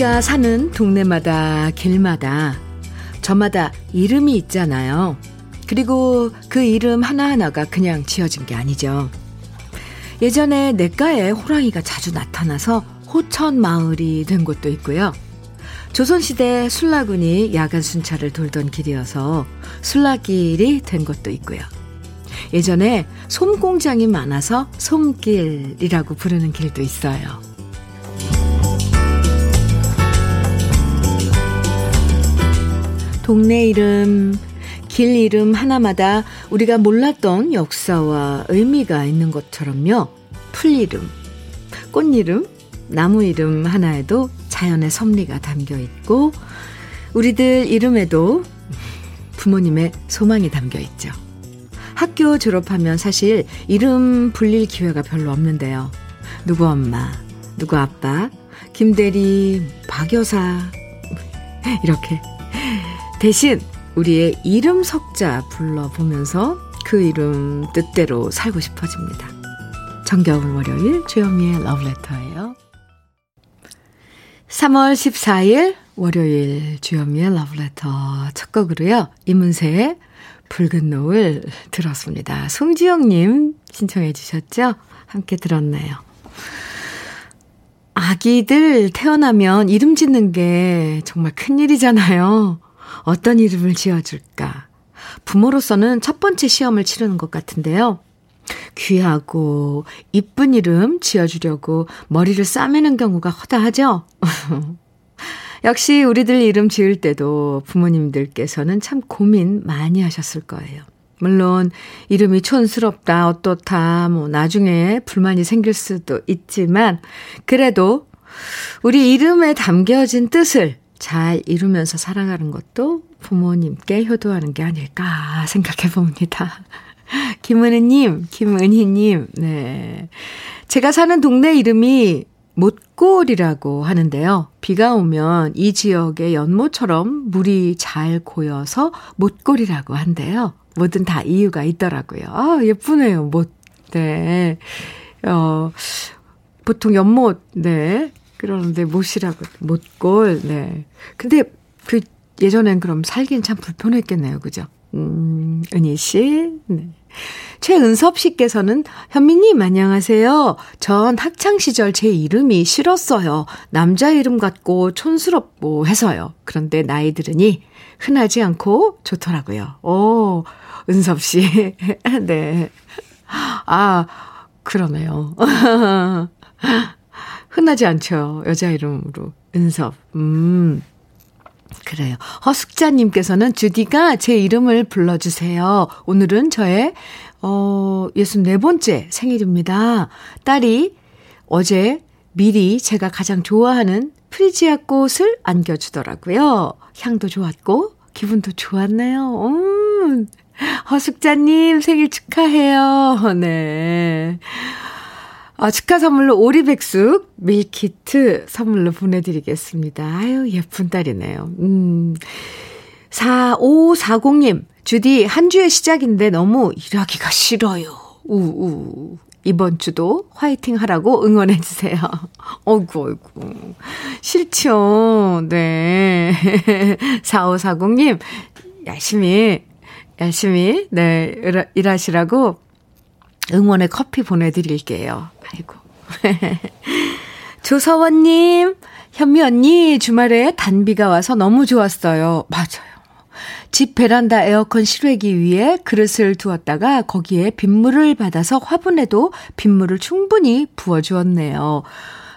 우리가 사는 동네마다 길마다 저마다 이름이 있잖아요. 그리고 그 이름 하나하나가 그냥 지어진 게 아니죠. 예전에 냇가에 호랑이가 자주 나타나서 호천 마을이 된 곳도 있고요. 조선시대 술라군이 야간 순찰을 돌던 길이어서 술라길이 된 곳도 있고요. 예전에 솜공장이 많아서 솜길이라고 부르는 길도 있어요. 동네 이름, 길 이름 하나마다 우리가 몰랐던 역사와 의미가 있는 것처럼요. 풀 이름, 꽃 이름, 나무 이름 하나에도 자연의 섭리가 담겨 있고, 우리들 이름에도 부모님의 소망이 담겨 있죠. 학교 졸업하면 사실 이름 불릴 기회가 별로 없는데요. 누구 엄마, 누구 아빠, 김대리, 박 여사, 이렇게. 대신 우리의 이름 석자 불러보면서 그 이름 뜻대로 살고 싶어집니다. 정겨운 월요일 주현미의 러브레터예요. 3월 14일 월요일 주현미의 러브레터 첫 곡으로요. 이문세의 붉은 노을 들었습니다. 송지영님 신청해 주셨죠? 함께 들었네요. 아기들 태어나면 이름 짓는 게 정말 큰일이잖아요. 어떤 이름을 지어줄까? 부모로서는 첫 번째 시험을 치르는 것 같은데요. 귀하고 이쁜 이름 지어주려고 머리를 싸매는 경우가 허다하죠? 역시 우리들 이름 지을 때도 부모님들께서는 참 고민 많이 하셨을 거예요. 물론 이름이 촌스럽다, 어떻다, 뭐 나중에 불만이 생길 수도 있지만 그래도 우리 이름에 담겨진 뜻을 잘 이루면서 살아가는 것도 부모님께 효도하는 게 아닐까 생각해 봅니다. 김은희님, 김은희님, 네. 제가 사는 동네 이름이 못골이라고 하는데요. 비가 오면 이 지역의 연못처럼 물이 잘 고여서 못골이라고 한대요. 뭐든 다 이유가 있더라고요. 아, 예쁘네요, 못. 네. 어, 보통 연못, 네. 그러는데 못이라고, 못골, 네. 근데 그 예전엔 그럼 살긴 참 불편했겠네요. 그죠? 음, 은희 씨, 네. 최은섭 씨께서는 현미님 안녕하세요. 전 학창 시절 제 이름이 싫었어요. 남자 이름 같고 촌스럽고 해서요. 그런데 나이 들으니 흔하지 않고 좋더라고요. 오, 은섭 씨. 네. 아, 그러네요. 흔하지 않죠. 여자 이름으로. 은섭. 음. 그래요. 허숙자님께서는 주디가 제 이름을 불러주세요. 오늘은 저의, 어, 64번째 생일입니다. 딸이 어제 미리 제가 가장 좋아하는 프리지아 꽃을 안겨주더라고요. 향도 좋았고, 기분도 좋았네요. 음, 허숙자님 생일 축하해요. 네. 아, 축하 선물로 오리백숙 밀키트 선물로 보내드리겠습니다. 아유, 예쁜 딸이네요. 음. 4540님, 주디, 한 주의 시작인데 너무 일하기가 싫어요. 우우. 이번 주도 화이팅 하라고 응원해주세요. 어이구, 어이구. 싫죠. 네. 4540님, 열심히, 열심히, 네, 일하시라고 응원의 커피 보내드릴게요. 아이고. 조서원님, 현미 언니, 주말에 단비가 와서 너무 좋았어요. 맞아요. 집 베란다 에어컨 실외기 위에 그릇을 두었다가 거기에 빗물을 받아서 화분에도 빗물을 충분히 부어주었네요.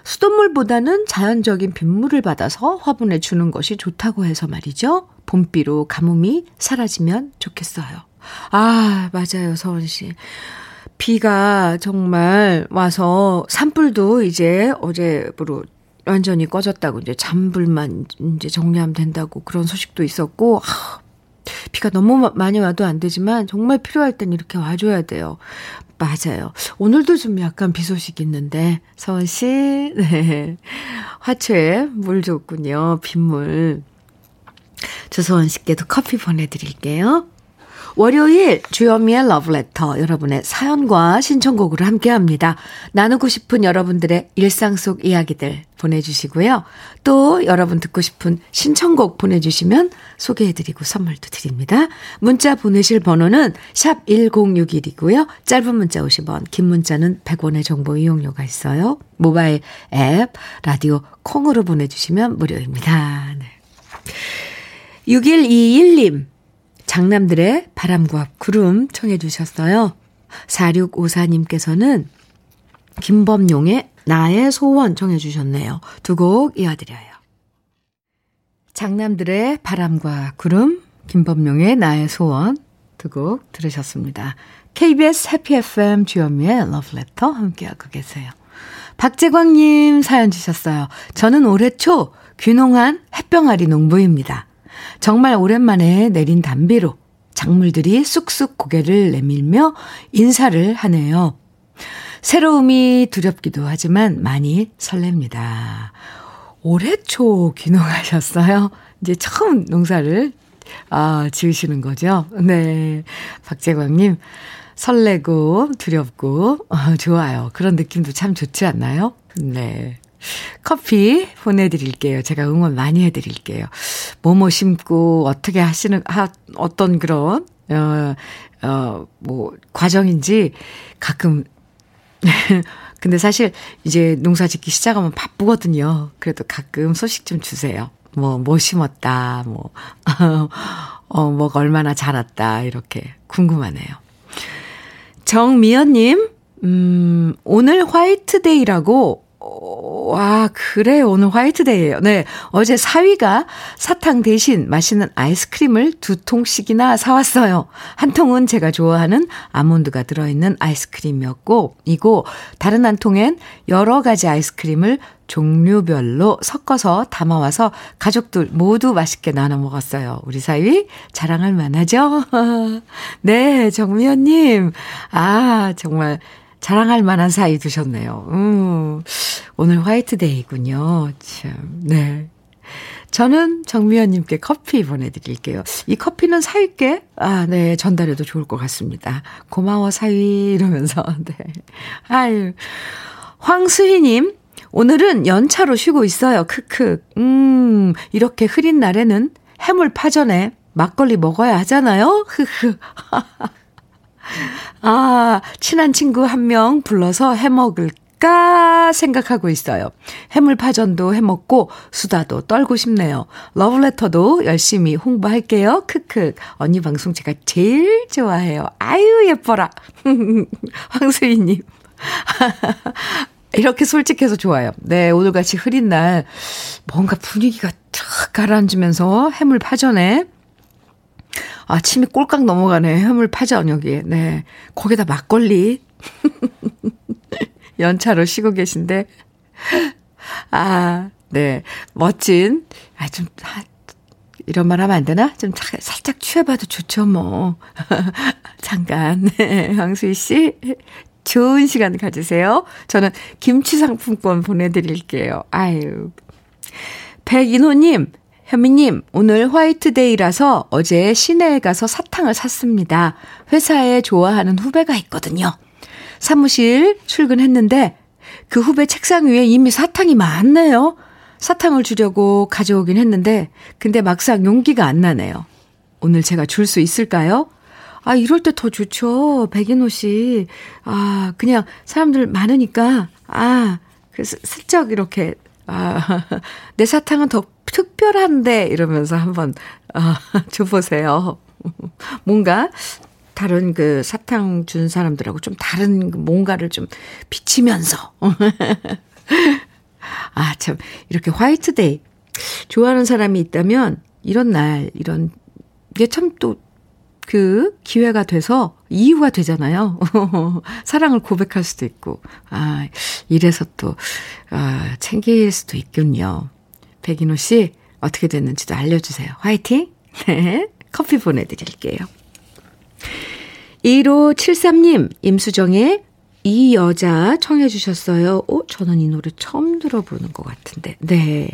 수돗물보다는 자연적인 빗물을 받아서 화분에 주는 것이 좋다고 해서 말이죠. 봄비로 가뭄이 사라지면 좋겠어요. 아, 맞아요, 서원 씨. 비가 정말 와서 산불도 이제 어제부로 완전히 꺼졌다고 이제 잔불만 이제 정리하면 된다고 그런 소식도 있었고 하, 비가 너무 많이 와도 안 되지만 정말 필요할 땐 이렇게 와줘야 돼요. 맞아요. 오늘도 좀 약간 비 소식 있는데 서원 씨, 네 화초에 물 줬군요. 빗물. 조서원 씨께도 커피 보내드릴게요. 월요일 주현미의 러브레터 여러분의 사연과 신청곡으로 함께합니다. 나누고 싶은 여러분들의 일상 속 이야기들 보내주시고요. 또 여러분 듣고 싶은 신청곡 보내주시면 소개해드리고 선물도 드립니다. 문자 보내실 번호는 샵 1061이고요. 짧은 문자 50원, 긴 문자는 100원의 정보 이용료가 있어요. 모바일 앱, 라디오 콩으로 보내주시면 무료입니다. 네. 6121님, 장남들의 바람과 구름 청해 주셨어요. 4654님께서는 김범용의 나의 소원 청해 주셨네요. 두 곡 이어드려요. 장남들의 바람과 구름, 김범용의 나의 소원 두 곡 들으셨습니다. KBS 해피 FM 주현미의 러브레터 함께하고 계세요. 박재광님 사연 주셨어요. 저는 올해 초 귀농한 햇병아리 농부입니다. 정말 오랜만에 내린 단비로 작물들이 쑥쑥 고개를 내밀며 인사를 하네요. 새로움이 두렵기도 하지만 많이 설렙니다. 올해 초 귀농하셨어요? 이제 처음 농사를 아, 지으시는 거죠? 네. 박재광님, 설레고, 두렵고, 어, 좋아요. 그런 느낌도 참 좋지 않나요? 네. 커피 보내드릴게요. 제가 응원 많이 해드릴게요. 뭐뭐 심고 어떻게 하시는, 하, 어떤 그런, 어, 어, 뭐, 과정인지 가끔, 근데 사실 이제 농사 짓기 시작하면 바쁘거든요. 그래도 가끔 소식 좀 주세요. 뭐, 뭐 심었다, 뭐, 어, 뭐가 얼마나 자랐다, 이렇게 궁금하네요. 정미연님, 음, 오늘 화이트데이라고 와, 그래. 오늘 화이트데이예요. 네. 어제 사위가 사탕 대신 맛있는 아이스크림을 두 통씩이나 사왔어요. 한 통은 제가 좋아하는 아몬드가 들어있는 아이스크림이었고, 이고 다른 한 통엔 여러 가지 아이스크림을 종류별로 섞어서 담아와서 가족들 모두 맛있게 나눠 먹었어요. 우리 사위 자랑할 만하죠? 네, 정미연님. 아, 정말 자랑할 만한 사이 두셨네요. 음, 오늘 화이트데이군요. 참, 네. 저는 정미연님께 커피 보내드릴게요. 이 커피는 사위께, 아, 네, 전달해도 좋을 것 같습니다. 고마워, 사위, 이러면서, 네. 아유. 황수희님, 오늘은 연차로 쉬고 있어요. 크크. 음, 이렇게 흐린 날에는 해물 파전에 막걸리 먹어야 하잖아요. 흐흐. 아, 친한 친구 한 명 불러서 해 먹을까 생각하고 있어요. 해물파전도 해 먹고 수다도 떨고 싶네요. 러브레터도 열심히 홍보할게요. 크크. 언니 방송 제가 제일 좋아해요. 아유, 예뻐라. 황수희 님. 이렇게 솔직해서 좋아요. 네, 오늘같이 흐린 날 뭔가 분위기가 탁 가라앉으면서 해물 파전에 아, 침이 꼴깍 넘어가네. 해물 파전 여기에. 네. 거기다 막걸리. 연차로 쉬고 계신데. 아, 네. 멋진. 아, 좀, 아, 이런 말 하면 안 되나? 좀 살짝 취해봐도 좋죠, 뭐. 잠깐. 네. 황수희 씨. 좋은 시간 가지세요. 저는 김치 상품권 보내드릴게요. 아유. 백인호님, 현미님, 오늘 화이트데이라서 어제 시내에 가서 사탕을 샀습니다. 회사에 좋아하는 후배가 있거든요. 사무실 출근했는데 그 후배 책상 위에 이미 사탕이 많네요. 사탕을 주려고 가져오긴 했는데, 근데 막상 용기가 안 나네요. 오늘 제가 줄 수 있을까요? 아, 이럴 때 더 좋죠. 백인호 씨. 아, 그냥 사람들 많으니까, 아, 그 슬쩍 이렇게, 아, 내 사탕은 더 특별한데 이러면서 한번 어, 줘보세요. 뭔가 다른 그 사탕 준 사람들하고 좀 다른 그 뭔가를 좀 비치면서. 아, 참, 이렇게 화이트데이. 좋아하는 사람이 있다면 이런 날, 이런 게 참 또 그 기회가 돼서 이유가 되잖아요. 사랑을 고백할 수도 있고. 아, 이래서 또, 아, 챙길 수도 있군요. 백인호 씨 어떻게 됐는지도 알려주세요. 화이팅! 네, 커피 보내드릴게요. 1573님, 임수정의 이 여자 청해 주셨어요. 오, 저는 이 노래 처음 들어보는 것 같은데. 네.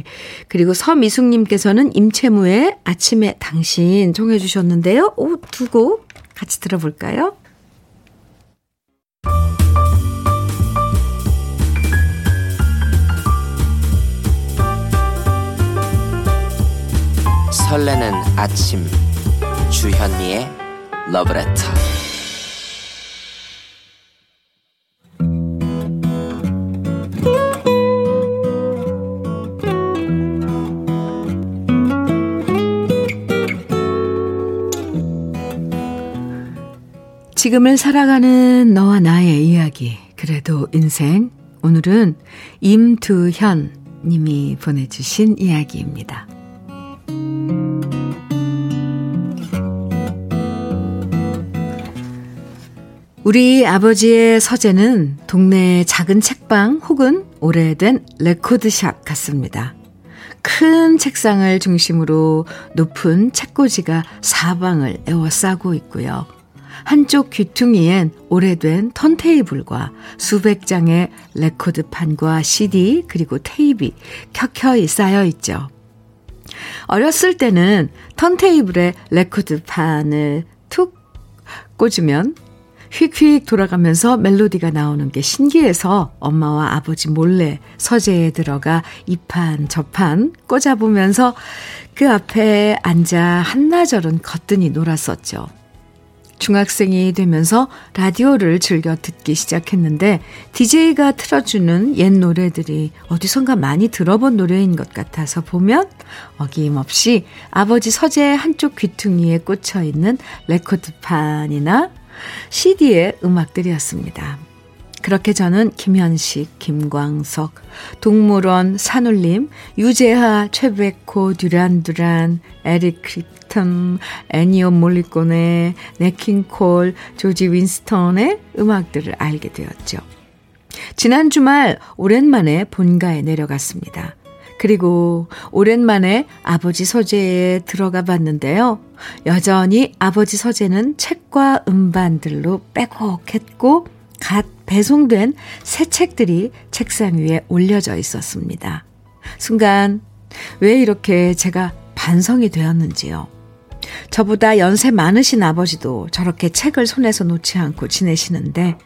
그리고 서미숙님께서는 임채무의 아침에 당신 청해 주셨는데요. 오, 두 곡 같이 들어볼까요? 설레는 아침 주현미의 러브레터 지금을 살아가는 너와 나의 이야기 그래도 인생 오늘은 임두현 님이 보내주신 이야기입니다. 우리 아버지의 서재는 동네 작은 책방 혹은 오래된 레코드샵 같습니다. 큰 책상을 중심으로 높은 책꽂이가 사방을 에워싸고 있고요. 한쪽 귀퉁이엔 오래된 턴테이블과 수백 장의 레코드판과 CD 그리고 테이프 켜켜이 쌓여 있죠. 어렸을 때는 턴테이블에 레코드판을 툭 꽂으면 휙휙 돌아가면서 멜로디가 나오는 게 신기해서 엄마와 아버지 몰래 서재에 들어가 이판 저판 꽂아보면서 그 앞에 앉아 한나절은 거뜬히 놀았었죠. 중학생이 되면서 라디오를 즐겨 듣기 시작했는데 DJ가 틀어주는 옛 노래들이 어디선가 많이 들어본 노래인 것 같아서 보면 어김없이 아버지 서재 한쪽 귀퉁이에 꽂혀 있는 레코드판이나 CD의 음악들이었습니다. 그렇게 저는 김현식, 김광석, 동물원, 산울림, 유재하, 최백호, 듀란듀란, 에릭 클랩턴, 애니오 몰리콘의 네킹콜, 조지 윈스턴의 음악들을 알게 되었죠. 지난 주말 오랜만에 본가에 내려갔습니다. 그리고 오랜만에 아버지 서재에 들어가 봤는데요. 여전히 아버지 서재는 책과 음반들로 빼곡했고 갓 배송된 새 책들이 책상 위에 올려져 있었습니다. 순간 왜 이렇게 제가 반성이 되었는지요. 저보다 연세 많으신 아버지도 저렇게 책을 손에서 놓지 않고 지내시는데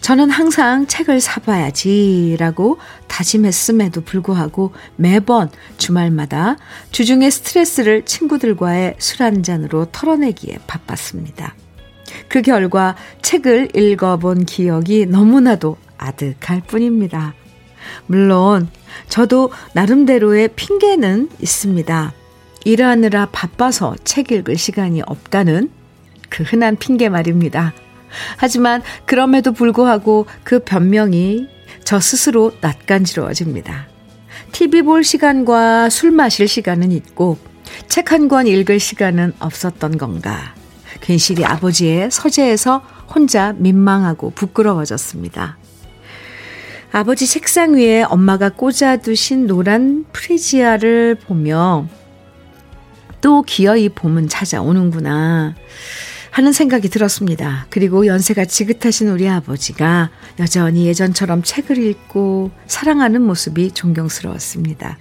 저는 항상 책을 사봐야지라고 다짐했음에도 불구하고 매번 주말마다 주중에 스트레스를 친구들과의 술 한잔으로 털어내기에 바빴습니다. 그 결과 책을 읽어본 기억이 너무나도 아득할 뿐입니다. 물론 저도 나름대로의 핑계는 있습니다. 일하느라 바빠서 책 읽을 시간이 없다는 그 흔한 핑계 말입니다. 하지만 그럼에도 불구하고 그 변명이 저 스스로 낯간지러워집니다. TV 볼 시간과 술 마실 시간은 있고 책 한 권 읽을 시간은 없었던 건가. 괜시리 아버지의 서재에서 혼자 민망하고 부끄러워졌습니다. 아버지 책상 위에 엄마가 꽂아두신 노란 프리지아를 보며 또 기어이 봄은 찾아오는구나 하는 생각이 들었습니다. 그리고 연세가 지긋하신 우리 아버지가 여전히 예전처럼 책을 읽고 사랑하는 모습이 존경스러웠습니다.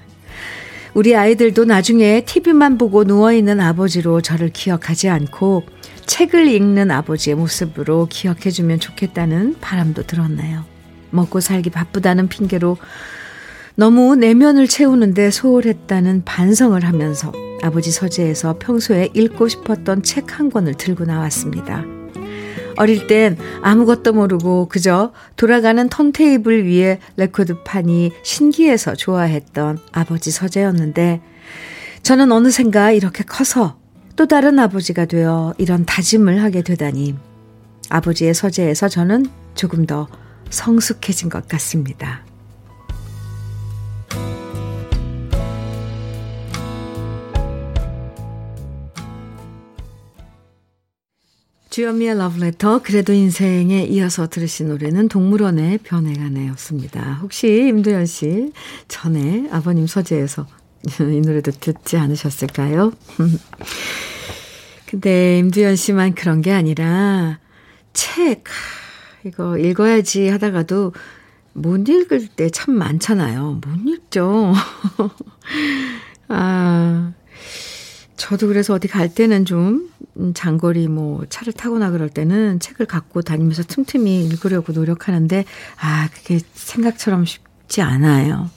우리 아이들도 나중에 TV만 보고 누워있는 아버지로 저를 기억하지 않고 책을 읽는 아버지의 모습으로 기억해주면 좋겠다는 바람도 들었나요? 먹고 살기 바쁘다는 핑계로 너무 내면을 채우는데 소홀했다는 반성을 하면서 아버지 서재에서 평소에 읽고 싶었던 책 한 권을 들고 나왔습니다. 어릴 땐 아무것도 모르고 그저 돌아가는 턴테이블 위에 레코드판이 신기해서 좋아했던 아버지 서재였는데 저는 어느샌가 이렇게 커서 또 다른 아버지가 되어 이런 다짐을 하게 되다니 아버지의 서재에서 저는 조금 더 성숙해진 것 같습니다. 주현미의 러브레터 그래도 인생에 이어서 들으신 노래는 동물원의 변해가네였습니다. 혹시 임도현 씨 전에 아버님 서재에서 이 노래도 듣지 않으셨을까요? 근데 임두현 씨만 그런 게 아니라 책 이거 읽어야지 하다가도 못 읽을 때 참 많잖아요. 못 읽죠. 아 저도 그래서 어디 갈 때는 좀 음, 장거리 뭐 차를 타거나 그럴 때는 책을 갖고 다니면서 틈틈이 읽으려고 노력하는데 아 그게 생각처럼 쉽지 않아요.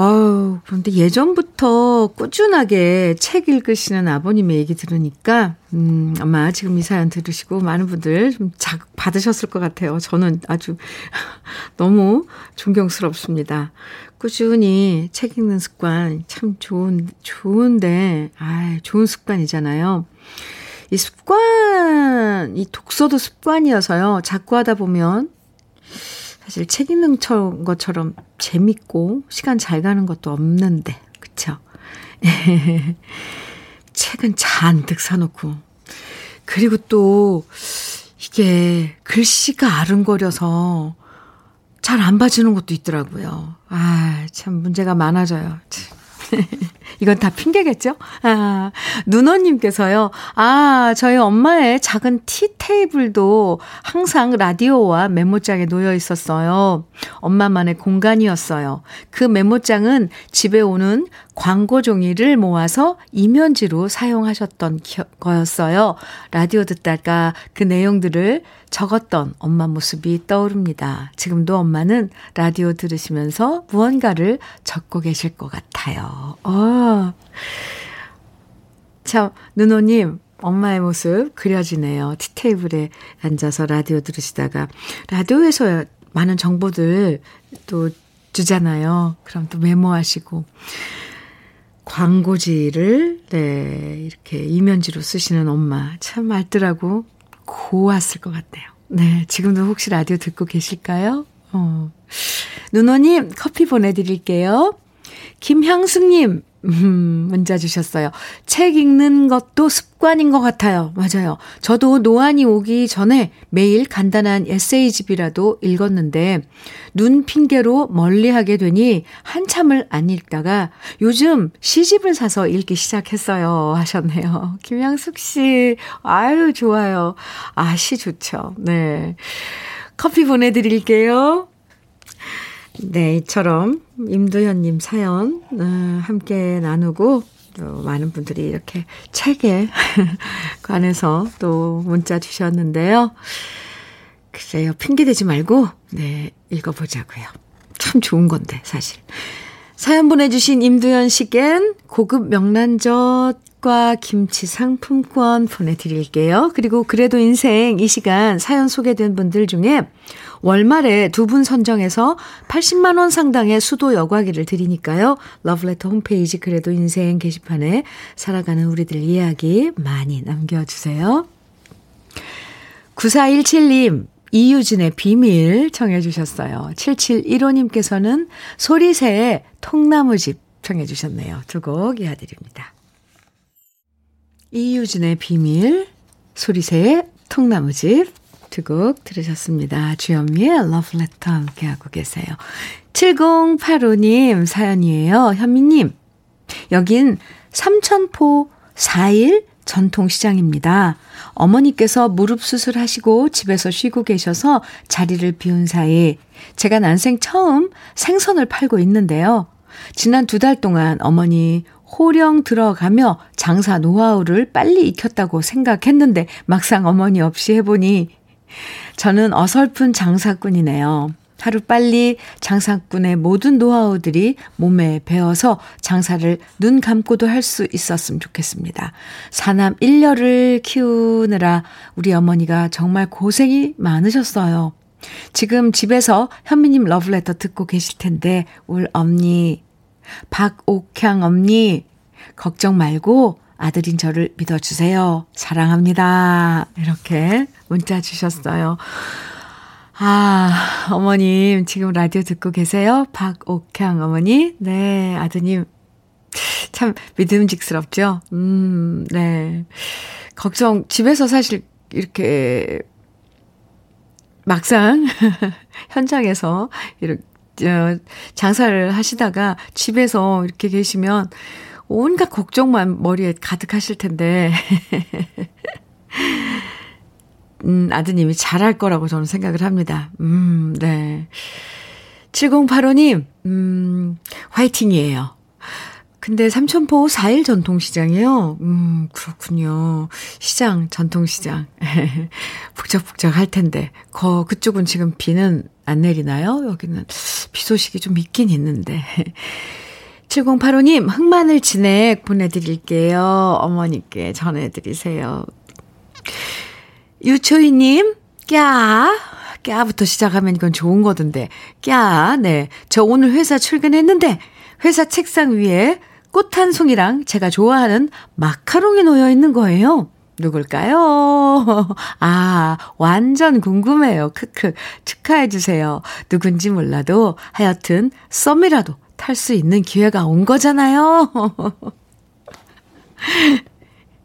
아우 그런데 예전부터 꾸준하게 책 읽으시는 아버님의 얘기 들으니까 음 아마 지금 이 사연 들으시고 많은 분들 좀 자극 받으셨을 것 같아요. 저는 아주 너무 존경스럽습니다. 꾸준히 책 읽는 습관 참 좋은, 좋은데, 아 좋은 습관이잖아요. 이 습관, 이 독서도 습관이어서요. 자꾸 하다 보면 사실 책 읽는 것처럼 재밌고 시간 잘 가는 것도 없는데, 그쵸? 책은 잔뜩 사놓고. 그리고 또 이게 글씨가 아른거려서 잘 안 봐주는 것도 있더라고요. 아, 참 문제가 많아져요. 이건 다 핑계겠죠? 아, 누너님께서요. 아, 저희 엄마의 작은 티 테이블도 항상 라디오와 메모장에 놓여 있었어요. 엄마만의 공간이었어요. 그 메모장은 집에 오는 광고 종이를 모아서 이면지로 사용하셨던 거였어요. 라디오 듣다가 그 내용들을 적었던 엄마 모습이 떠오릅니다. 지금도 엄마는 라디오 들으시면서 무언가를 적고 계실 것 같아요. 어. 참, 누노님, 엄마의 모습 그려지네요. 티테이블에 앉아서 라디오 들으시다가, 라디오에서 많은 정보들 또 주잖아요. 그럼 또 메모하시고. 광고지를, 네, 이렇게 이면지로 쓰시는 엄마. 참 알뜰하고 고왔을 것 같네요. 네, 지금도 혹시 라디오 듣고 계실까요? 어. 누노님, 커피 보내드릴게요. 김향숙님, 음, 문자 주셨어요. 책 읽는 것도 습관인 것 같아요. 맞아요. 저도 노안이 오기 전에 매일 간단한 에세이집이라도 읽었는데, 눈 핑계로 멀리 하게 되니 한참을 안 읽다가 요즘 시집을 사서 읽기 시작했어요. 하셨네요. 김양숙 씨, 아유, 좋아요. 아, 시 좋죠. 네. 커피 보내드릴게요. 네, 이처럼 임도현님 사연 어, 함께 나누고 또 많은 분들이 이렇게 책에 관해서 또 문자 주셨는데요. 글쎄요, 핑계대지 말고, 네, 읽어보자고요. 참 좋은 건데, 사실. 사연 보내주신 임도현 씨겐 고급 명란젓과 김치 상품권 보내드릴게요. 그리고 그래도 인생 이 시간 사연 소개된 분들 중에 월말에 두 분 선정해서 80만 원 상당의 수도 여과기를 드리니까요. 러브레터 홈페이지 그래도 인생 게시판에 살아가는 우리들 이야기 많이 남겨주세요. 9417님, 이유진의 비밀 청해 주셨어요. 7715님께서는 소리새의 통나무집 청해 주셨네요. 두 곡 이어드립니다. 이유진의 비밀, 소리새의 통나무집 두 곡 들으셨습니다. 주현미의 러브레터 함께하고 계세요. 7085님 사연이에요. 현미님, 여긴 삼천포 4일 전통시장입니다. 어머니께서 무릎 수술하시고 집에서 쉬고 계셔서 자리를 비운 사이 제가 난생 처음 생선을 팔고 있는데요. 지난 두 달 동안 어머니 호령 들어가며 장사 노하우를 빨리 익혔다고 생각했는데 막상 어머니 없이 해보니 저는 어설픈 장사꾼이네요. 하루 빨리 장사꾼의 모든 노하우들이 몸에 배어서 장사를 눈 감고도 할 수 있었으면 좋겠습니다. 사남 1녀를 키우느라 우리 어머니가 정말 고생이 많으셨어요. 지금 집에서 현미님 러브레터 듣고 계실 텐데, 울 엄니, 박옥향 엄니, 걱정 말고 아들인 저를 믿어주세요. 사랑합니다. 이렇게 문자 주셨어요. 아, 어머님, 지금 라디오 듣고 계세요? 박옥향 어머니? 네, 아드님. 참 믿음직스럽죠? 음, 네. 걱정, 집에서 사실 이렇게 막상 현장에서 이렇게 장사를 하시다가 집에서 이렇게 계시면 온갖 걱정만 머리에 가득하실 텐데. 음, 아드님이 잘할 거라고 저는 생각을 합니다. 음, 네. 7085님, 음, 화이팅이에요. 근데 삼천포 4일 전통시장이요? 음, 그렇군요. 시장, 전통시장. 북적북적 할 텐데. 거, 그쪽은 지금 비는 안 내리나요? 여기는 비 소식이 좀 있긴 있는데. 7085님, 흑마늘 진액 보내드릴게요. 어머니께 전해드리세요. 유초희님, 꺄. 꺄부터 시작하면 이건 좋은 거던데. 꺄, 네. 저 오늘 회사 출근했는데, 회사 책상 위에 꽃 한 송이랑 제가 좋아하는 마카롱이 놓여 있는 거예요. 누굴까요? 아, 완전 궁금해요. 크크. 축하해주세요. 누군지 몰라도 하여튼 썸이라도 탈 수 있는 기회가 온 거잖아요.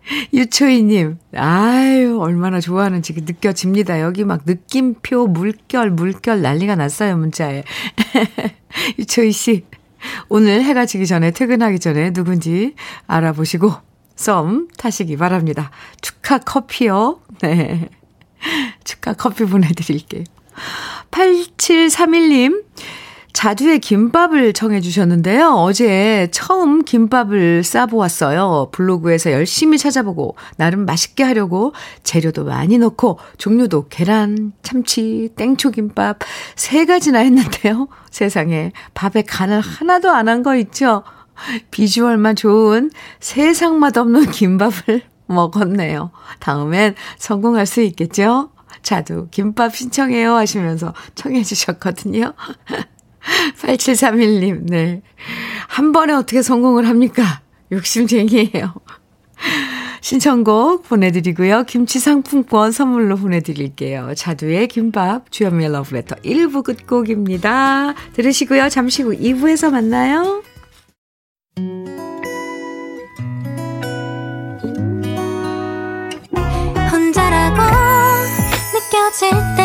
유초희님, 아유, 얼마나 좋아하는지 느껴집니다. 여기 막 느낌표, 물결, 물결 난리가 났어요, 문자에. 유초희 씨, 오늘 해가 지기 전에 퇴근하기 전에 누군지 알아보시고 썸 타시기 바랍니다. 축하 커피요. 네. 축하 커피 보내드릴게요. 8731님, 자두의 김밥을 청해 주셨는데요. 어제 처음 김밥을 싸보았어요. 블로그에서 열심히 찾아보고 나름 맛있게 하려고 재료도 많이 넣고 종류도 계란, 참치, 땡초김밥 세 가지나 했는데요. 세상에 밥에 간을 하나도 안 한 거 있죠? 비주얼만 좋은 세상 맛없는 김밥을 먹었네요. 다음엔 성공할 수 있겠죠? 자두 김밥 신청해요 하시면서 청해 주셨거든요. 8731님, 네. 한 번에 어떻게 성공을 합니까? 욕심쟁이에요. 신청곡 보내드리고요. 김치 상품권 선물로 보내드릴게요. 자두의 김밥, 주연미의 러브레터 1부 끝곡입니다. 들으시고요. 잠시 후 2부에서 만나요. 혼자라고 느껴질 때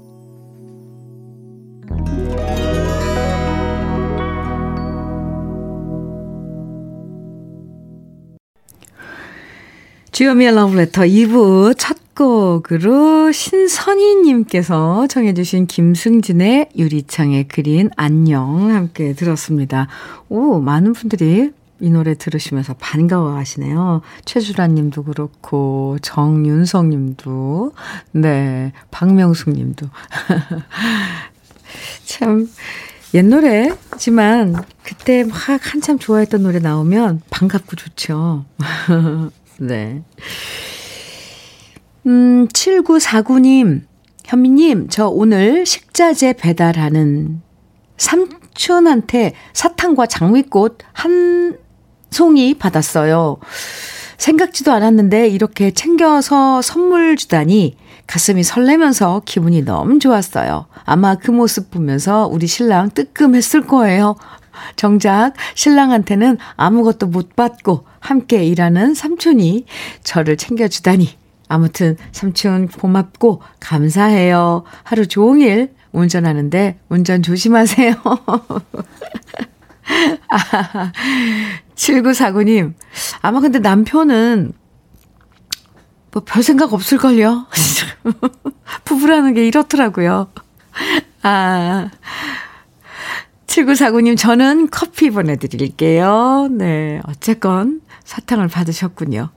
Love Letter 2부 첫 곡으로 신선희님께서 청해주신 김승진의 유리창에 그린 안녕 함께 들었습니다. 오, 많은 분들이 이 노래 들으시면서 반가워 하시네요. 최주란 님도 그렇고, 정윤성 님도, 네, 박명숙 님도. 참, 옛 노래지만, 그때 막 한참 좋아했던 노래 나오면 반갑고 좋죠. 네. 음, 7949님, 현미님, 저 오늘 식자재 배달하는 삼촌한테 사탕과 장미꽃 한 송이 받았어요. 생각지도 않았는데 이렇게 챙겨서 선물 주다니 가슴이 설레면서 기분이 너무 좋았어요. 아마 그 모습 보면서 우리 신랑 뜨끔했을 거예요. 정작 신랑한테는 아무것도 못 받고 함께 일하는 삼촌이 저를 챙겨주다니. 아무튼 삼촌 고맙고 감사해요. 하루 종일 운전하는데 운전 조심하세요. 아, 7949님, 아마 근데 남편은 뭐 별 생각 없을걸요? 부부라는 게 이렇더라고요. 아, 7949님, 저는 커피 보내드릴게요. 네, 어쨌건 사탕을 받으셨군요.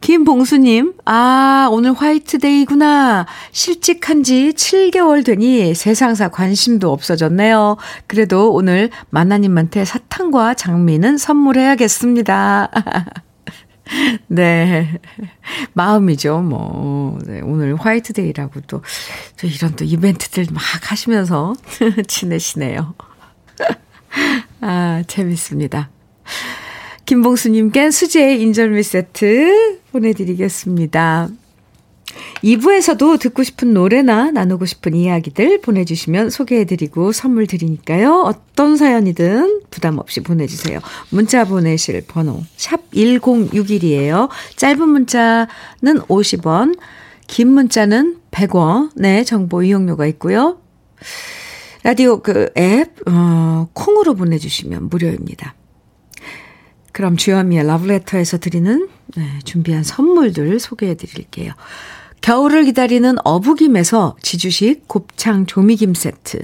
김봉수님, 아, 오늘 화이트데이구나. 실직한 지 7개월 되니 세상사 관심도 없어졌네요. 그래도 오늘 만나님한테 사탕과 장미는 선물해야겠습니다. 네. 마음이죠, 뭐. 네, 오늘 화이트데이라고 또, 또 이런 또 이벤트들 막 하시면서 지내시네요. 아, 재밌습니다. 김봉수님께 수제 인절미 세트 보내드리겠습니다. 2부에서도 듣고 싶은 노래나 나누고 싶은 이야기들 보내주시면 소개해드리고 선물 드리니까요. 어떤 사연이든 부담 없이 보내주세요. 문자 보내실 번호 샵 1061이에요. 짧은 문자는 50원, 긴 문자는 100원의 정보 이용료가 있고요. 라디오 그 앱, 어, 콩으로 보내주시면 무료입니다. 그럼 주현미의 러브레터에서 드리는 네, 준비한 선물들 소개해 드릴게요. 겨울을 기다리는 어부김에서 지주식 곱창 조미김 세트.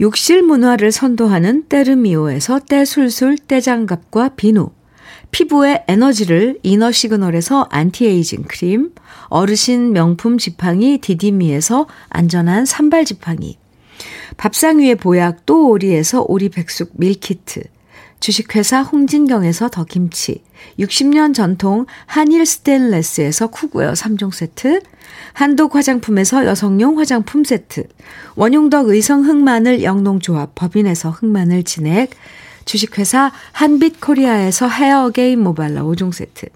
욕실 문화를 선도하는 때르미오에서 때술술 때장갑과 비누. 피부의 에너지를 이너 시그널에서 안티에이징 크림. 어르신 명품 지팡이 디디미에서 안전한 삼발 지팡이. 밥상 위의 보약 또 오리에서 오리 백숙 밀키트. 주식회사 홍진경에서 더김치, 60년 전통 한일 스테인레스에서 쿠고요 3종 세트, 한독 화장품에서 여성용 화장품 세트, 원용덕 의성 흑마늘 영농조합 법인에서 흑마늘 진액, 주식회사 한빛코리아에서 헤어게임 모발라 5종 세트,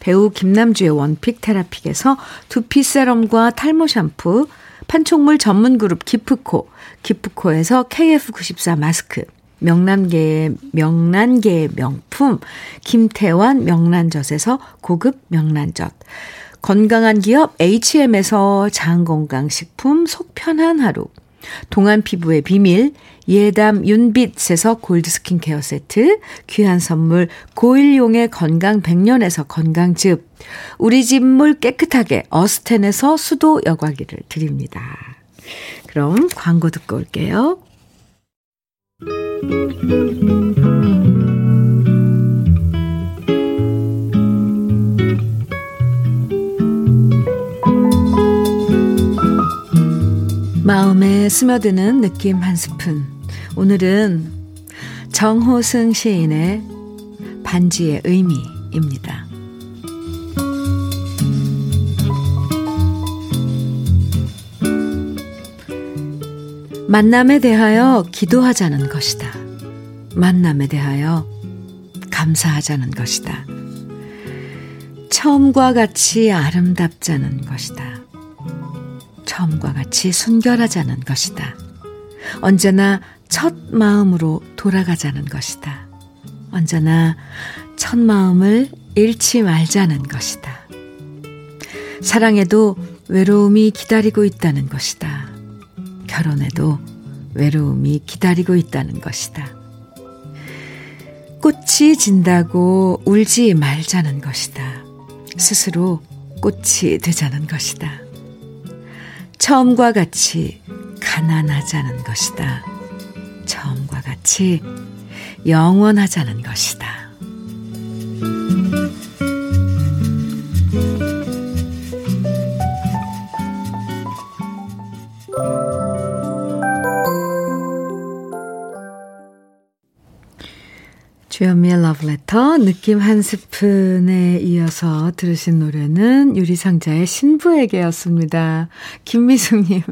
배우 김남주의 원픽 테라픽에서 두피 세럼과 탈모 샴푸, 판촉물 전문 그룹 기프코, 기프코에서 KF94 마스크, 명란계의 명란계의 명품 김태환 명란젓에서 고급 명란젓. 건강한 기업 H&M에서 장건강식품 속편한 하루. 동안 피부의 비밀 예담 윤빛에서 골드 스킨케어 세트 귀한 선물 고일용의 건강 100년에서 건강즙 우리 집 물 깨끗하게 어스텐에서 수도 여과기를 드립니다. 그럼 광고 듣고 올게요. 마음에 스며드는 느낌 한 스푼. 오늘은 정호승 시인의 반지의 의미입니다. 만남에 대하여 기도하자는 것이다. 만남에 대하여 감사하자는 것이다. 처음과 같이 아름답자는 것이다. 처음과 같이 순결하자는 것이다. 언제나 첫 마음으로 돌아가자는 것이다. 언제나 첫 마음을 잃지 말자는 것이다. 사랑에도 외로움이 기다리고 있다는 것이다. 결혼해도 외로움이 기다리고 있다는 것이다. 꽃이 진다고 울지 말자는 것이다. 스스로 꽃이 되자는 것이다. 처음과 같이 가난하자는 것이다. 처음과 같이 영원하자는 것이다. 주현미의 러브레터 느낌 한 스푼에 이어서 들으신 노래는 유리상자의 신부에게였습니다. 김미숙님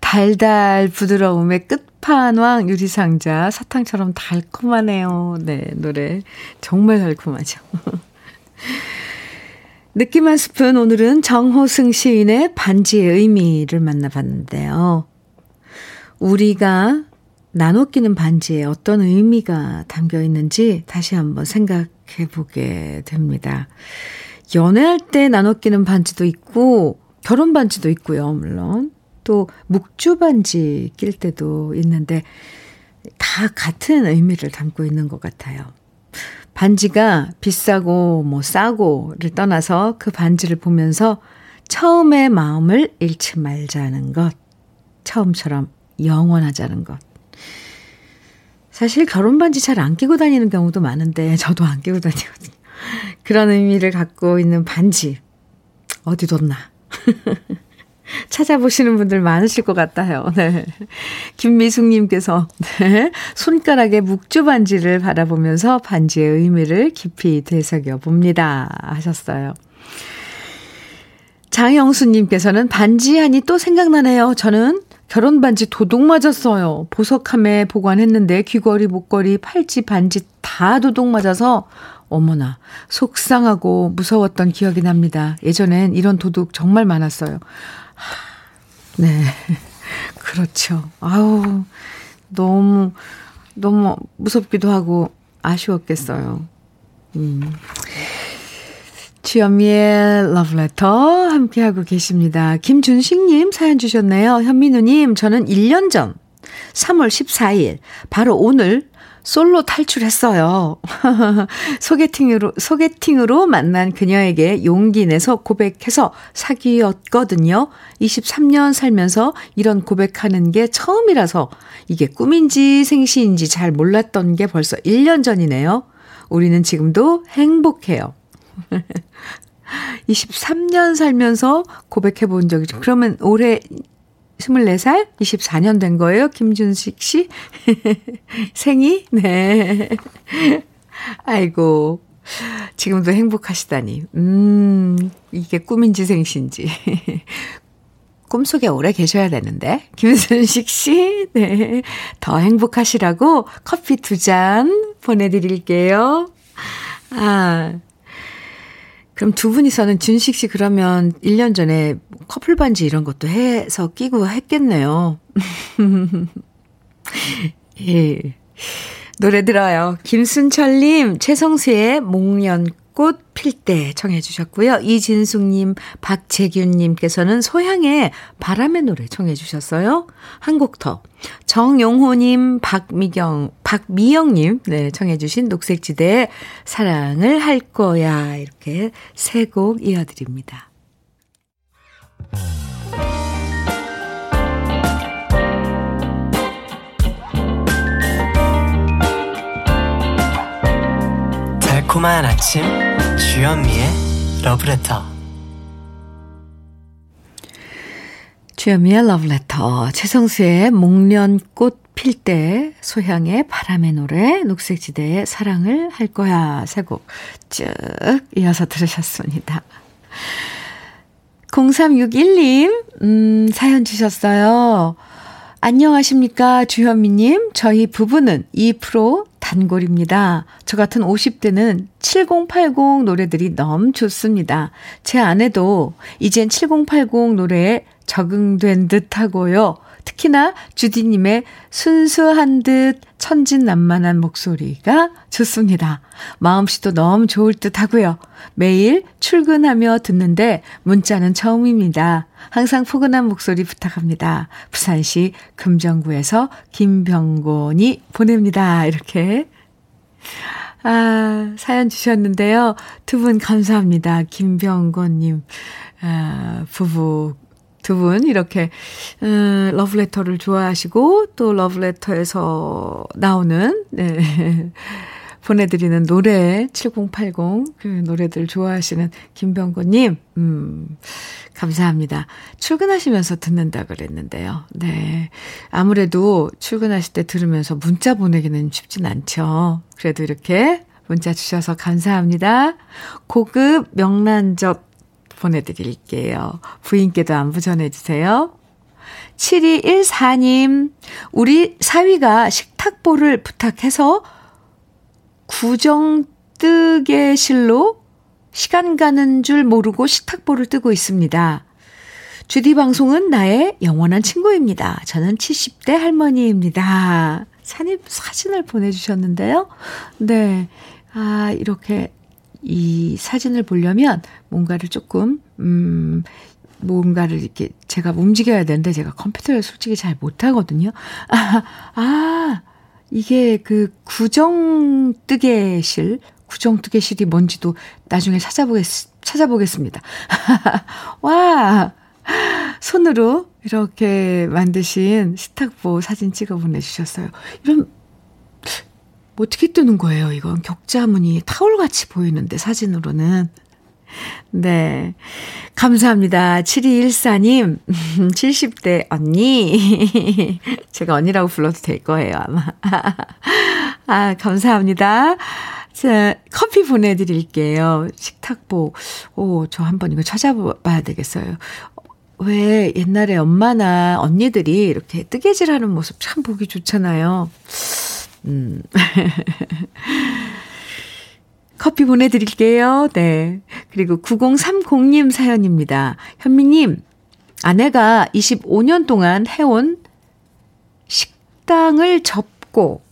달달 부드러움의 끝 판왕 유리상자 사탕처럼 달콤하네요. 네 노래 정말 달콤하죠. 느낌 한 스푼 오늘은 정호승 시인의 반지의 의미를 만나봤는데요. 우리가 나눠 끼는 반지에 어떤 의미가 담겨 있는지 다시 한번 생각해 보게 됩니다. 연애할 때 나눠 끼는 반지도 있고, 결혼 반지도 있고요, 물론. 또, 묵주 반지 낄 때도 있는데, 다 같은 의미를 담고 있는 것 같아요. 반지가 비싸고 뭐 싸고를 떠나서 그 반지를 보면서 처음의 마음을 잃지 말자는 것. 처음처럼 영원하자는 것. 사실 결혼 반지 잘 안 끼고 다니는 경우도 많은데 저도 안 끼고 다니거든요. 그런 의미를 갖고 있는 반지 어디 뒀나? 찾아보시는 분들 많으실 것 같아요. 네. 김미숙님께서 네. 손가락에 묵주 반지를 바라보면서 반지의 의미를 깊이 되새겨 봅니다. 하셨어요. 장영수님께서는 반지 하니 또 생각나네요. 저는 결혼 반지 도둑 맞았어요. 보석함에 보관했는데 귀걸이, 목걸이, 팔찌, 반지 다 도둑 맞아서 어머나, 속상하고 무서웠던 기억이 납니다. 예전엔 이런 도둑 정말 많았어요. 네. 그렇죠. 아우, 너무, 너무 무섭기도 하고 아쉬웠겠어요. 음. 주현미의 러브레터 함께하고 계십니다. 김준식님 사연 주셨네요. 현민우님, 저는 1년 전 3월 14일, 바로 오늘 솔로 탈출했어요. 소개팅으로, 소개팅으로 만난 그녀에게 용기 내서 고백해서 사귀었거든요. 23년 살면서 이런 고백하는 게 처음이라서 이게 꿈인지 생시인지 잘 몰랐던 게 벌써 1년 전이네요. 우리는 지금도 행복해요. 23년 살면서 고백해 본 적이, 그러면 올해 24살? 24년 된 거예요? 김준식 씨? 생이? 네. 아이고. 지금도 행복하시다니. 음, 이게 꿈인지 생신지. 꿈속에 오래 계셔야 되는데. 김순식 씨, 네. 더 행복하시라고 커피 두 잔 보내드릴게요. 아, 그럼 두 분이서는 준식 씨 그러면 1년 전에 커플 반지 이런 것도 해서 끼고 했겠네요. 예. 노래 들어요. 김순철님, 최성수의 목련꽃 필때 청해 주셨고요. 이진숙님, 박재균님께서는 소향의 바람의 노래 청해 주셨어요. 한 곡 더. 정용호님, 박미경, 박미영님, 네, 청해 주신 녹색지대의 사랑을 할 거야. 이렇게 세 곡 이어드립니다. 달콤한 아침 주현미의 러브레터 주현미의 러브레터 최성수의 목련꽃 필 때 소향의 바람의 노래 녹색지대의 사랑을 할 거야 세곡 쭉 이어서 들으셨습니다. 0361님 음, 사연 주셨어요. 안녕하십니까 주현미님 저희 부부는 2% 단골입니다. 저 같은 50대는 7080 노래들이 너무 좋습니다. 제 아내도 이젠 7080 노래에 적응된 듯 하고요. 특히나 주디님의 순수한 듯 천진난만한 목소리가 좋습니다. 마음씨도 너무 좋을 듯 하고요. 매일 출근하며 듣는데 문자는 처음입니다. 항상 포근한 목소리 부탁합니다. 부산시 금정구에서 김병곤이 보냅니다. 이렇게. 아, 사연 주셨는데요. 두 분 감사합니다. 김병곤님, 아, 부부 두 분 이렇게 음, 러브레터를 좋아하시고 또 러브레터에서 나오는 네. 보내드리는 노래 7080 그 노래들 좋아하시는 김병곤님 음, 감사합니다. 출근하시면서 듣는다 그랬는데요. 네. 아무래도 출근하실 때 들으면서 문자 보내기는 쉽진 않죠. 그래도 이렇게 문자 주셔서 감사합니다. 고급 명란젓 보내드릴게요. 부인께도 안부 전해주세요. 7214님, 우리 사위가 식탁보를 부탁해서 구정뜨개실로 시간 가는 줄 모르고 식탁보를 뜨고 있습니다. 주디 방송은 나의 영원한 친구입니다. 저는 70대 할머니입니다. 산입 사진을 보내주셨는데요. 네. 아, 이렇게 이 사진을 보려면 뭔가를 조금, 음, 뭔가를 이렇게 제가 움직여야 되는데 제가 컴퓨터를 솔직히 잘 못하거든요. 아, 아, 이게 그 구정뜨개실, 구정뜨개실이 뭔지도 나중에 찾아보겠, 찾아보겠습니다. 와, 손으로 이렇게 만드신 스탁보 사진 찍어 보내주셨어요. 이런 어떻게 뜨는 거예요, 이건? 격자무늬 타올같이 보이는데, 사진으로는. 네. 감사합니다. 7214님, 70대 언니. 제가 언니라고 불러도 될 거예요, 아마. 아, 감사합니다. 자, 커피 보내드릴게요. 식탁보. 오, 저 한번 이거 찾아봐야 되겠어요. 왜 옛날에 엄마나 언니들이 이렇게 뜨개질 하는 모습 참 보기 좋잖아요. 음. 커피 보내드릴게요. 네. 그리고 9030님 사연입니다. 현미님, 아내가 25년 동안 해온 식당을 접고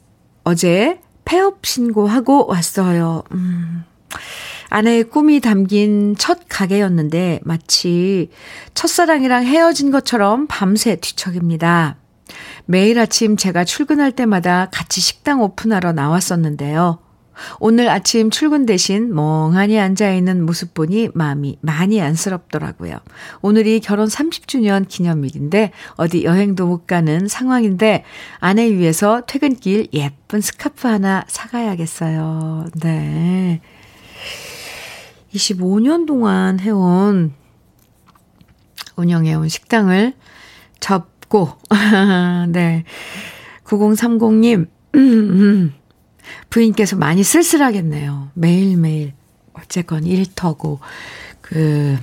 어제 폐업 신고하고 왔어요. 음. 아내의 꿈이 담긴 첫 가게였는데 마치 첫사랑이랑 헤어진 것처럼 밤새 뒤척입니다. 매일 아침 제가 출근할 때마다 같이 식당 오픈하러 나왔었는데요. 오늘 아침 출근 대신 멍하니 앉아있는 모습 보니 마음이 많이 안쓰럽더라고요. 오늘이 결혼 30주년 기념일인데 어디 여행도 못 가는 상황인데 아내 위해서 퇴근길 예쁜 스카프 하나 사가야겠어요. 네. 25년 동안 해온, 운영해온 식당을 접 고, 네. 9030님, 음, 음. 부인께서 많이 쓸쓸하겠네요. 매일매일. 어쨌건 일터고, 그,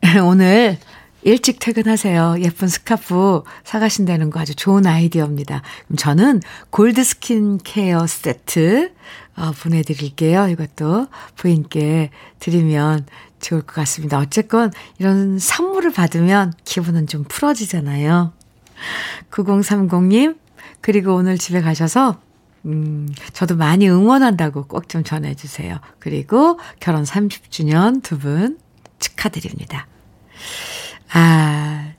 오늘 일찍 퇴근하세요. 예쁜 스카프 사가신다는 거 아주 좋은 아이디어입니다. 그럼 저는 gold skin care 세트 어, 보내드릴게요. 이것도 부인께 드리면 좋을 것 같습니다. 어쨌건 이런 선물을 받으면 기분은 좀 풀어지잖아요. 9030님, 그리고 오늘 집에 가셔서, 음, 저도 많이 응원한다고 꼭 좀 전해주세요. 그리고 결혼 30주년 두 분 축하드립니다. 아,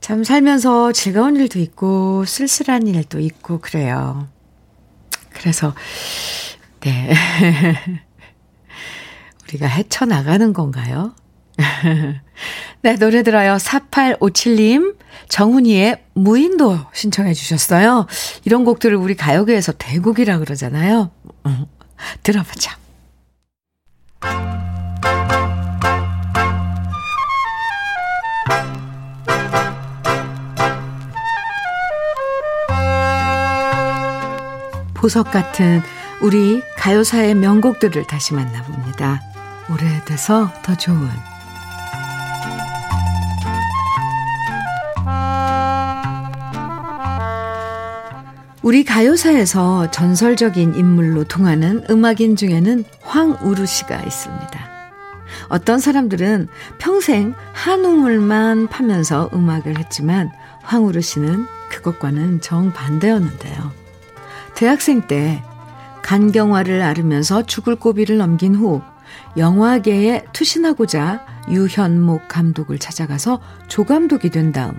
참 살면서 즐거운 일도 있고, 쓸쓸한 일도 있고, 그래요. 그래서, 네. 우리가 헤쳐나가는 건가요? 네, 노래 들어요. 4857님, 정훈이의 무인도 신청해 주셨어요. 이런 곡들을 우리 가요계에서 대곡이라 그러잖아요. 어, 들어보자. 보석 같은 우리 가요사의 명곡들을 다시 만나봅니다. 오래돼서 더 좋은 우리 가요사에서 전설적인 인물로 통하는 음악인 중에는 황우루 씨가 있습니다. 어떤 사람들은 평생 한우물만 파면서 음악을 했지만 황우루 씨는 그것과는 정반대였는데요. 대학생 때 간경화를 앓으면서 죽을 고비를 넘긴 후 영화계에 투신하고자 유현목 감독을 찾아가서 조감독이 된 다음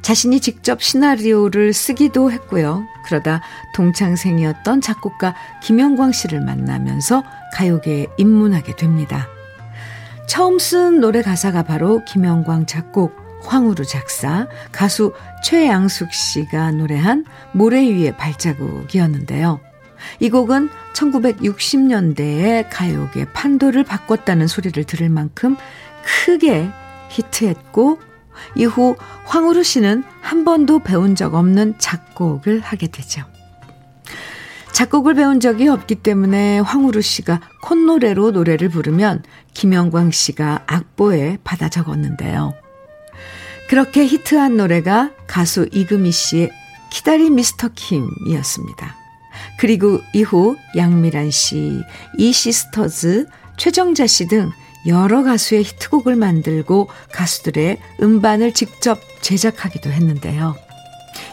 자신이 직접 시나리오를 쓰기도 했고요. 그러다 동창생이었던 작곡가 김영광 씨를 만나면서 가요계에 입문하게 됩니다. 처음 쓴 노래 가사가 바로 김영광 작곡, 황우루 작사, 가수 최양숙 씨가 노래한 모래 위의 발자국이었는데요. 이 곡은 1960년대에 가요계 판도를 바꿨다는 소리를 들을 만큼 크게 히트했고 이후 황우루 씨는 한 번도 배운 적 없는 작곡을 하게 되죠. 작곡을 배운 적이 없기 때문에 황우루 씨가 콧노래로 노래를 부르면 김영광 씨가 악보에 받아 적었는데요. 그렇게 히트한 노래가 가수 이금희 씨의 기다린 미스터 킴이었습니다. 그리고 이후 양미란 씨, 이시스터즈, 최정자 씨 등 여러 가수의 히트곡을 만들고 가수들의 음반을 직접 제작하기도 했는데요.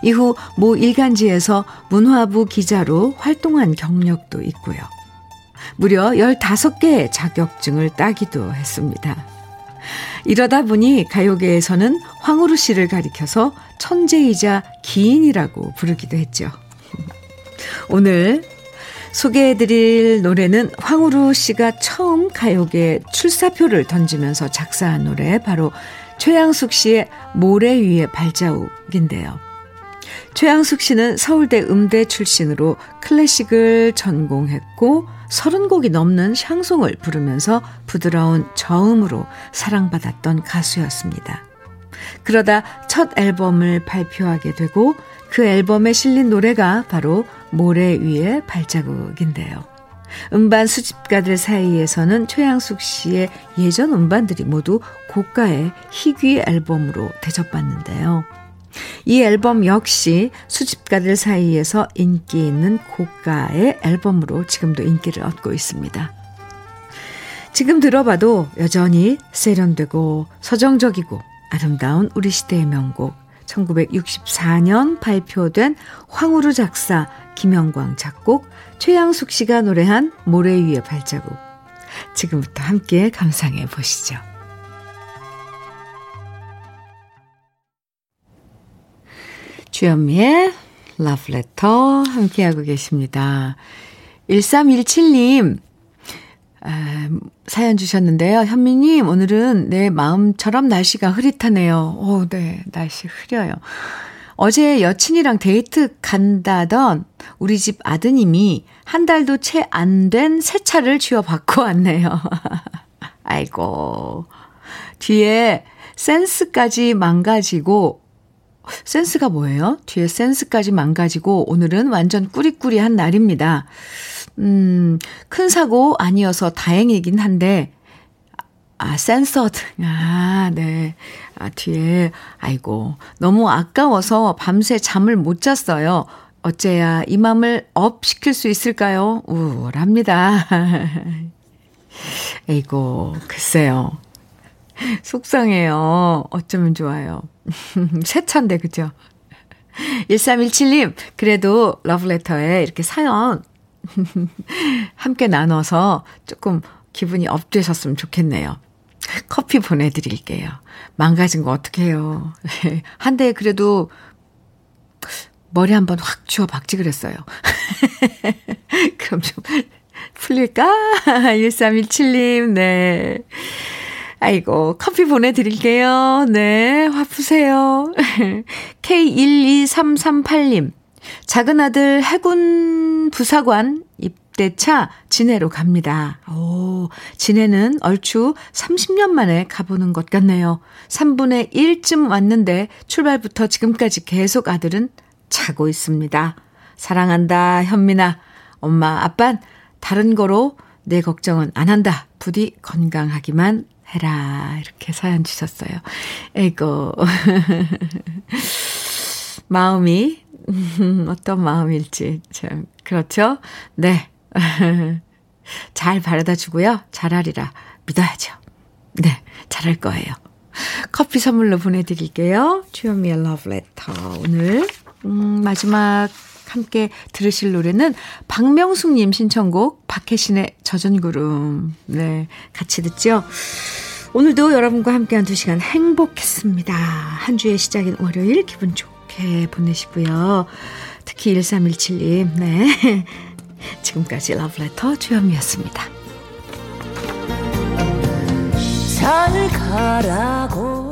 이후 모 일간지에서 문화부 기자로 활동한 경력도 있고요. 무려 15개의 자격증을 따기도 했습니다. 이러다 보니 가요계에서는 황우루 씨를 가리켜서 천재이자 기인이라고 부르기도 했죠. 오늘 소개해드릴 노래는 황우루 씨가 처음 가요계 출사표를 던지면서 작사한 노래 바로 최양숙 씨의 모래 위의 발자국인데요. 최양숙 씨는 서울대 음대 출신으로 클래식을 전공했고 30곡이 넘는 샹송을 부르면서 부드러운 저음으로 사랑받았던 가수였습니다. 그러다 첫 앨범을 발표하게 되고 그 앨범에 실린 노래가 바로 모래 위의 발자국인데요. 음반 수집가들 사이에서는 최양숙 씨의 예전 음반들이 모두 고가의 희귀 앨범으로 대접받는데요. 이 앨범 역시 수집가들 사이에서 인기 있는 고가의 앨범으로 지금도 인기를 얻고 있습니다. 지금 들어봐도 여전히 세련되고 서정적이고 아름다운 우리 시대의 명곡 1964년 발표된 황우루 작사, 김영광 작곡, 최양숙 씨가 노래한 모래 위의 발자국. 지금부터 함께 감상해 보시죠. 주현미의 러브레터 함께하고 계십니다. 1317님, 아, 사연 주셨는데요. 현미님, 오늘은 내 마음처럼 날씨가 흐릿하네요. 오, 네, 날씨 흐려요. 어제 여친이랑 데이트 간다던 우리 집 아드님이 한 달도 채 안 된 새 차를 쥐어받고 왔네요. 아이고. 뒤에 센스까지 망가지고, 센스가 뭐예요? 뒤에 센스까지 망가지고, 오늘은 완전 꾸리꾸리한 날입니다. 음, 큰 사고 아니어서 다행이긴 한데, 아, 센서드. 아, 네. 아, 뒤에, 아이고, 너무 아까워서 밤새 잠을 못 잤어요. 어째야 이 맘을 up 시킬 수 있을까요? 우울합니다. 에이고, 글쎄요. 속상해요. 어쩌면 좋아요. 새 차인데, 그죠? 1317님, 그래도 러브레터에 이렇게 사연 함께 나눠서 조금 기분이 업되셨으면 좋겠네요. 커피 보내드릴게요. 망가진 거 어떡해요. 한 대에 그래도 머리 한번 확 쥐어 박지 그랬어요. 그럼 좀 풀릴까? 1317님, 네. 아이고, 커피 보내드릴게요. 네, 화 푸세요. K12338님, 작은 아들 해군 부사관 입 대차 진해로 갑니다. 오, 진해는 얼추 30년 만에 가보는 것 같네요. 3분의 1쯤 왔는데 출발부터 지금까지 계속 아들은 자고 있습니다. 사랑한다, 현민아. 엄마, 아빤 다른 거로 내 걱정은 안 한다. 부디 건강하기만 해라. 이렇게 사연 주셨어요. 에이고. 마음이 어떤 마음일지 참 그렇죠? 네. 잘 바라다 주고요. 잘하리라 믿어야죠. 네. 잘할 거예요. 커피 선물로 보내드릴게요. 주현미의 러브레터. 오늘, 음, 마지막 함께 들으실 노래는 박명숙님 신청곡 박혜신의 젖은 구름. 네. 같이 듣죠? 오늘도 여러분과 함께한 두 시간 행복했습니다. 한 주의 시작인 월요일 기분 좋게 보내시고요. 특히 1317님, 네. 지금까지 러브레터 주현미였습니다. 잘 가라고